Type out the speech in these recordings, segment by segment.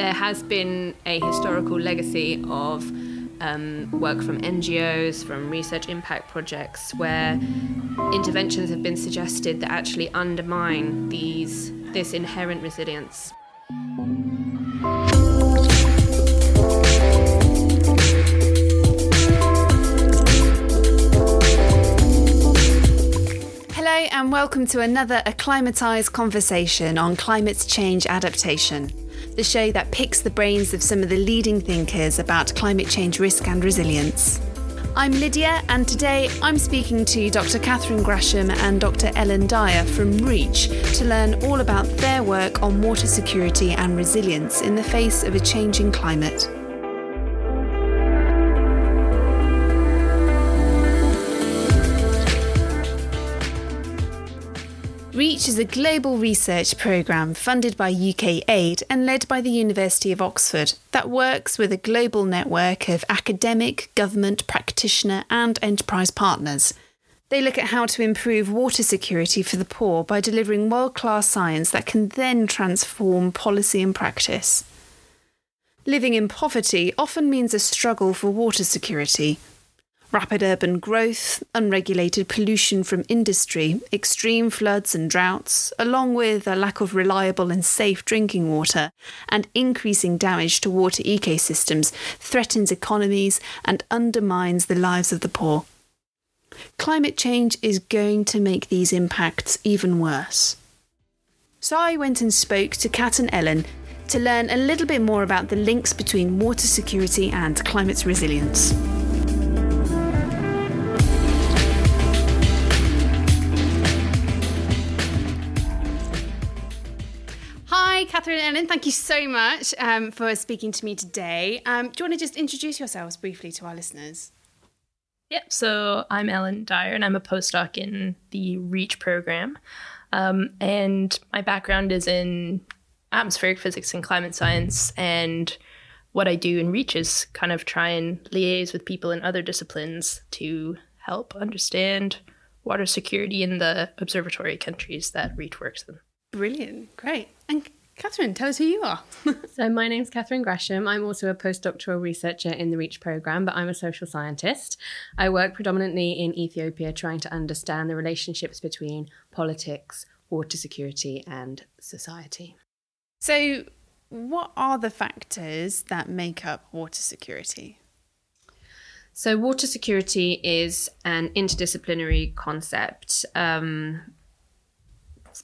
there has been a historical legacy of um, work from NGOs, from research impact projects, where interventions have been suggested that actually undermine these this inherent resilience. Hello, and welcome to another Acclimatise conversation on climate change adaptation, the show that picks the brains of some of the leading thinkers about climate change risk and resilience. I'm Lydia, and today I'm speaking to Dr. Catherine Grasham and Dr. Ellen Dyer from REACH to learn all about their work on water security and resilience in the face of a changing climate. REACH is a global research programme funded by UK Aid and led by the University of Oxford that works with a global network of academic, government, practitioner, and enterprise partners. They look at how to improve water security for the poor by delivering world class science that can then transform policy and practice. Living in poverty often means a struggle for water security, Rapid urban growth, unregulated pollution from industry, extreme floods and droughts, along with a lack of reliable and safe drinking water, and increasing damage to water ecosystems threatens economies and undermines the lives of the poor. Climate change is going to make these impacts even worse. So I went and spoke to Kat and Ellen to learn a little bit more about the links between water security and climate resilience. Hi, Catherine and Ellen. Thank you so much um, for speaking to me today. Um, do you want to just introduce yourselves briefly to our listeners? Yep. So I'm Ellen Dyer, and I'm a postdoc in the REACH program. Um, and my background is in atmospheric physics and climate science. And what I do in REACH is kind of try and liaise with people in other disciplines to help understand water security in the observatory countries that REACH works in. Brilliant. Great. And Catherine, tell us who you are. so, my name's Catherine Grasham. I'm also a postdoctoral researcher in the REACH program, but I'm a social scientist. I work predominantly in Ethiopia trying to understand the relationships between politics, water security, and society. So, what are the factors that make up water security? So, water security is an interdisciplinary concept. Um,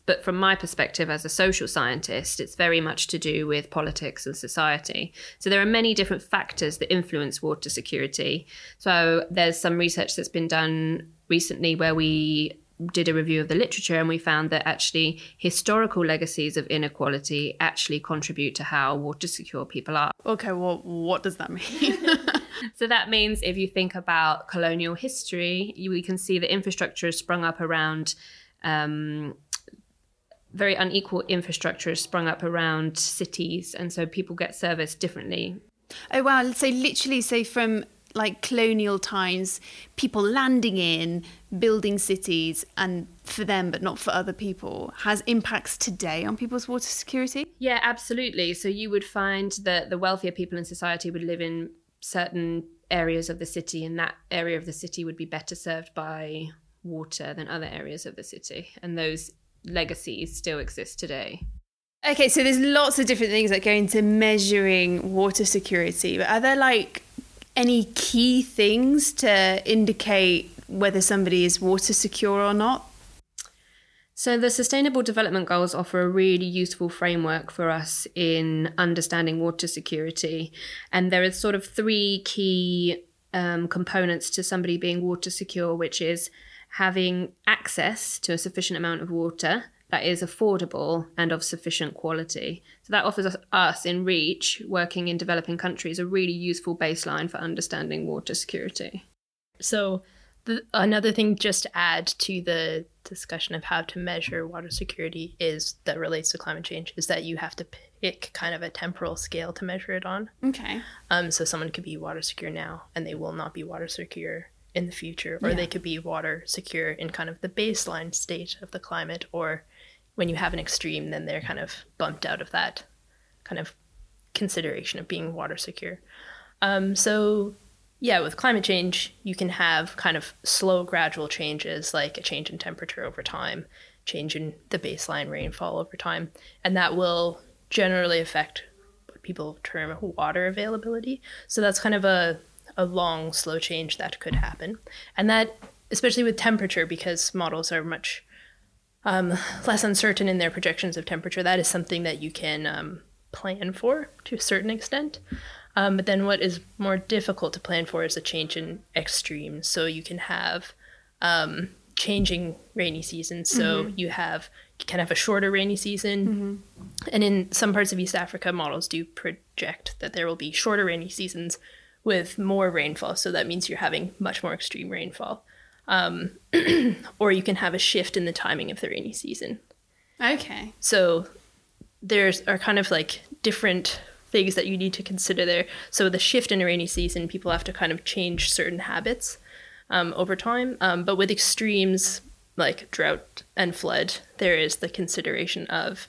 but from my perspective as a social scientist, it's very much to do with politics and society. So there are many different factors that influence water security. So there's some research that's been done recently where we did a review of the literature and we found that actually historical legacies of inequality actually contribute to how water secure people are. Okay, well, what does that mean? so that means if you think about colonial history, you, we can see that infrastructure has sprung up around um, very unequal infrastructure has sprung up around cities, and so people get serviced differently. Oh wow! So literally, say from like colonial times, people landing in, building cities, and for them, but not for other people, has impacts today on people's water security? Yeah, absolutely. So you would find that the wealthier people in society would live in certain areas of the city, and that area of the city would be better served by water than other areas of the city. And those legacies still exist today. Okay, so there's lots of different things that go into measuring water security, but are there like any key things to indicate whether somebody is water secure or not? So, the Sustainable Development Goals offer a really useful framework for us in understanding water security. And there are sort of three key um, components to somebody being water secure, which is having access to a sufficient amount of water that is affordable and of sufficient quality. So that offers us, in REACH, working in developing countries, a really useful baseline for understanding water security. So the, another thing just to add to the discussion of how to measure water security is that relates to climate change is that you have to pick kind of a temporal scale to measure it on. Okay. Um, so someone could be water secure now and they will not be water secure in the future, or yeah. they could be water secure in kind of the baseline state of the climate, or when you have an extreme, then they're kind of bumped out of that kind of consideration of being water secure. Um, so, yeah, with climate change, you can have kind of slow, gradual changes like a change in temperature over time, change in the baseline rainfall over time, and that will generally affect what people term water availability. So, that's kind of a, a long, slow change that could happen. And that, especially with temperature, because models are much um, less uncertain in their projections of temperature, that is something that you can um, plan for to a certain extent. Um, but then what is more difficult to plan for is a change in extremes. So you can have um, changing rainy seasons. So mm-hmm. you have you can have a shorter rainy season, mm-hmm. and in some parts of East Africa, models do project that there will be shorter rainy seasons with more rainfall. So that means you're having much more extreme rainfall. Um, or you can have a shift in the timing of the rainy season. Okay. So there's are kind of like different things that you need to consider there. So the shift in a rainy season, people have to kind of change certain habits um, over time. Um, but with extremes like drought and flood, there is the consideration of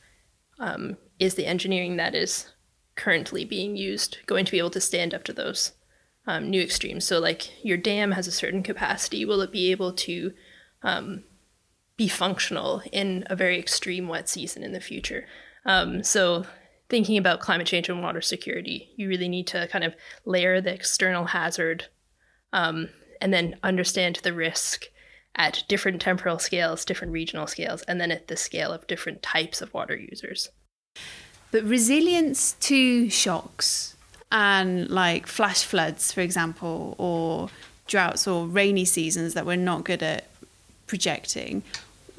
um, is the engineering that is currently being used going to be able to stand up to those um, new extremes? So like your dam has a certain capacity, will it be able to um, be functional in a very extreme wet season in the future? Um, so, thinking about climate change and water security, you really need to kind of layer the external hazard um, and then understand the risk at different temporal scales, different regional scales, and then at the scale of different types of water users. But resilience to shocks and like flash floods, for example, or droughts or rainy seasons that we're not good at projecting,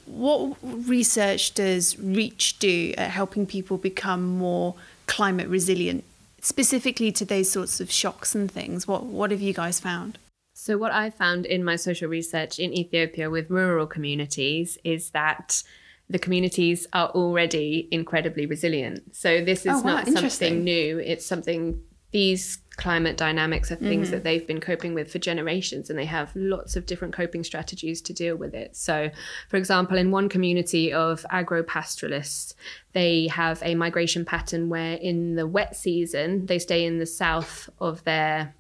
what research does REACH do at helping people become more climate resilient, specifically to those sorts of shocks and things? What what have you guys found? So, what I found in my social research in Ethiopia with rural communities is that the communities are already incredibly resilient. So, this is oh, wow, not something new. It's something these climate dynamics are things mm-hmm. that they've been coping with for generations and they have lots of different coping strategies to deal with it. So, for example, in one community of agro-pastoralists, they have a migration pattern where in the wet season they stay in the south of their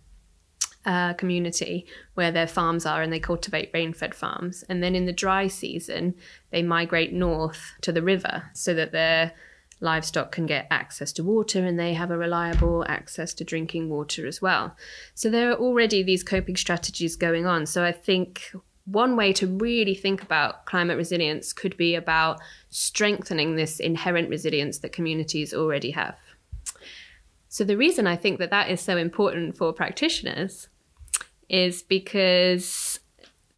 uh, community where their farms are and they cultivate rain fed farms. And then in the dry season, they migrate north to the river so that they're livestock can get access to water and they have a reliable access to drinking water as well. So there are already these coping strategies going on. So I think one way to really think about climate resilience could be about strengthening this inherent resilience that communities already have. So the reason I think that that is so important for practitioners is because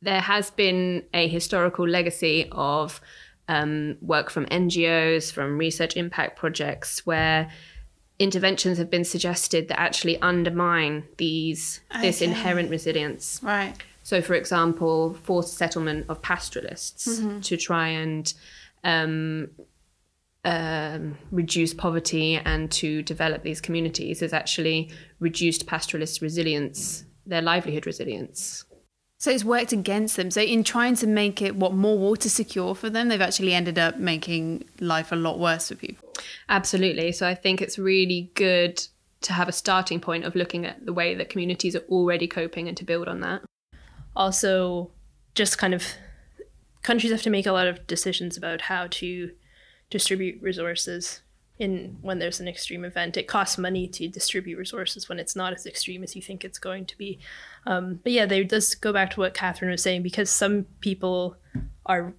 there has been a historical legacy of um, work from NGOs, from research impact projects, where interventions have been suggested that actually undermine these okay. this inherent resilience. Right. So, for example, forced settlement of pastoralists mm-hmm. to try and um, um, reduce poverty and to develop these communities has actually reduced pastoralist resilience, their livelihood resilience. So it's worked against them. So in trying to make it what more water secure for them, they've actually ended up making life a lot worse for people. Absolutely. So I think it's really good to have a starting point of looking at the way that communities are already coping and to build on that. Also, just kind of countries have to make a lot of decisions about how to distribute resources in when there's an extreme event. It costs money to distribute resources when it's not as extreme as you think it's going to be. Um, but yeah, they does go back to what Catherine was saying because some people are,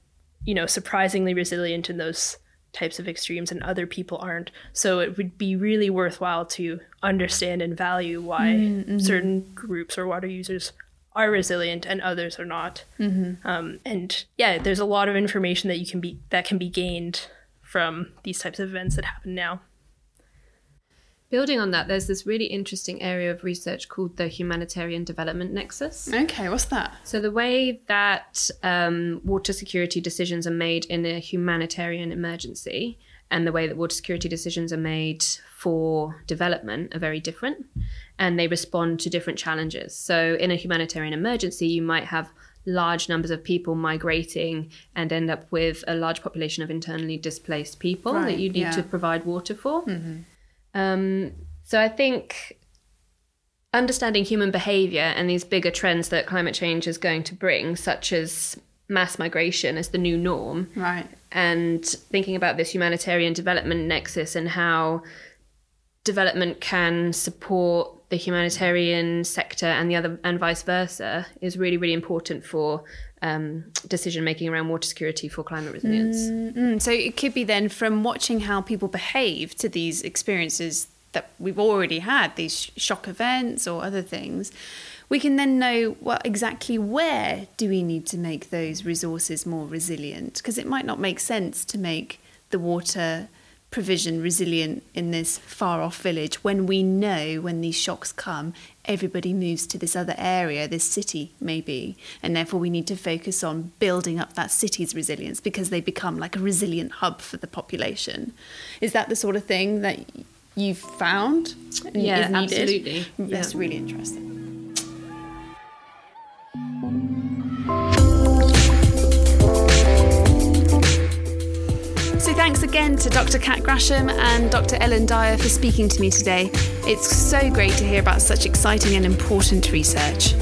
you know, surprisingly resilient in those types of extremes and other people aren't. So it would be really worthwhile to understand and value why mm-hmm. certain groups or water users are resilient and others are not. Mm-hmm. Um, and yeah, there's a lot of information that you can be that can be gained from these types of events that happen now. Building on that, there's this really interesting area of research called the humanitarian development nexus. Okay, what's that? So, the way that um, water security decisions are made in a humanitarian emergency and the way that water security decisions are made for development are very different and they respond to different challenges. So, in a humanitarian emergency, you might have large numbers of people migrating and end up with a large population of internally displaced people right, that you need yeah. to provide water for. Mm-hmm. Um, So I think understanding human behavior and these bigger trends that climate change is going to bring, such as mass migration as the new norm, Right. and thinking about this humanitarian development nexus and how development can support the humanitarian sector and the other and vice versa is really really important for um, decision making around water security for climate resilience. Mm, so it could be then from watching how people behave to these experiences that we've already had, these sh- shock events or other things, we can then know well exactly where do we need to make those resources more resilient because it might not make sense to make the water provision resilient in this far off village. When we know when these shocks come everybody moves to this other area this city maybe. And therefore we need to focus on building up that city's resilience because they become like a resilient hub for the population. Is that the sort of thing that you've found Yeah, absolutely. that's Yeah. really interesting thanks again to Dr. Kat Grasham and Dr. Ellen Dyer for speaking to me today. It's so great to hear about such exciting and important research.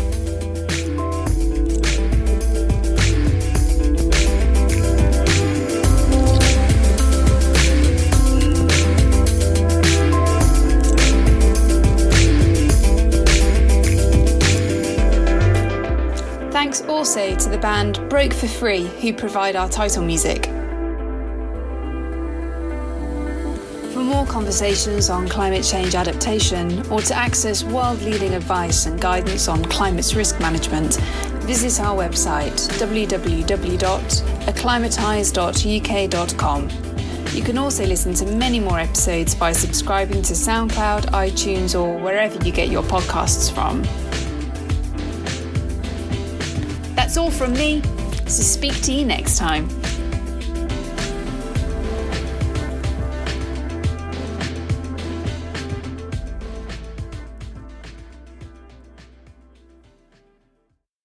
Thanks also to the band Broke for Free, who provide our title music. For more conversations on climate change adaptation or to access world leading advice and guidance on climate's risk management, visit our website www.acclimatise.uk.com. You can also listen to many more episodes by subscribing to SoundCloud, iTunes, or wherever you get your podcasts from. That's all from me, so speak to you next time.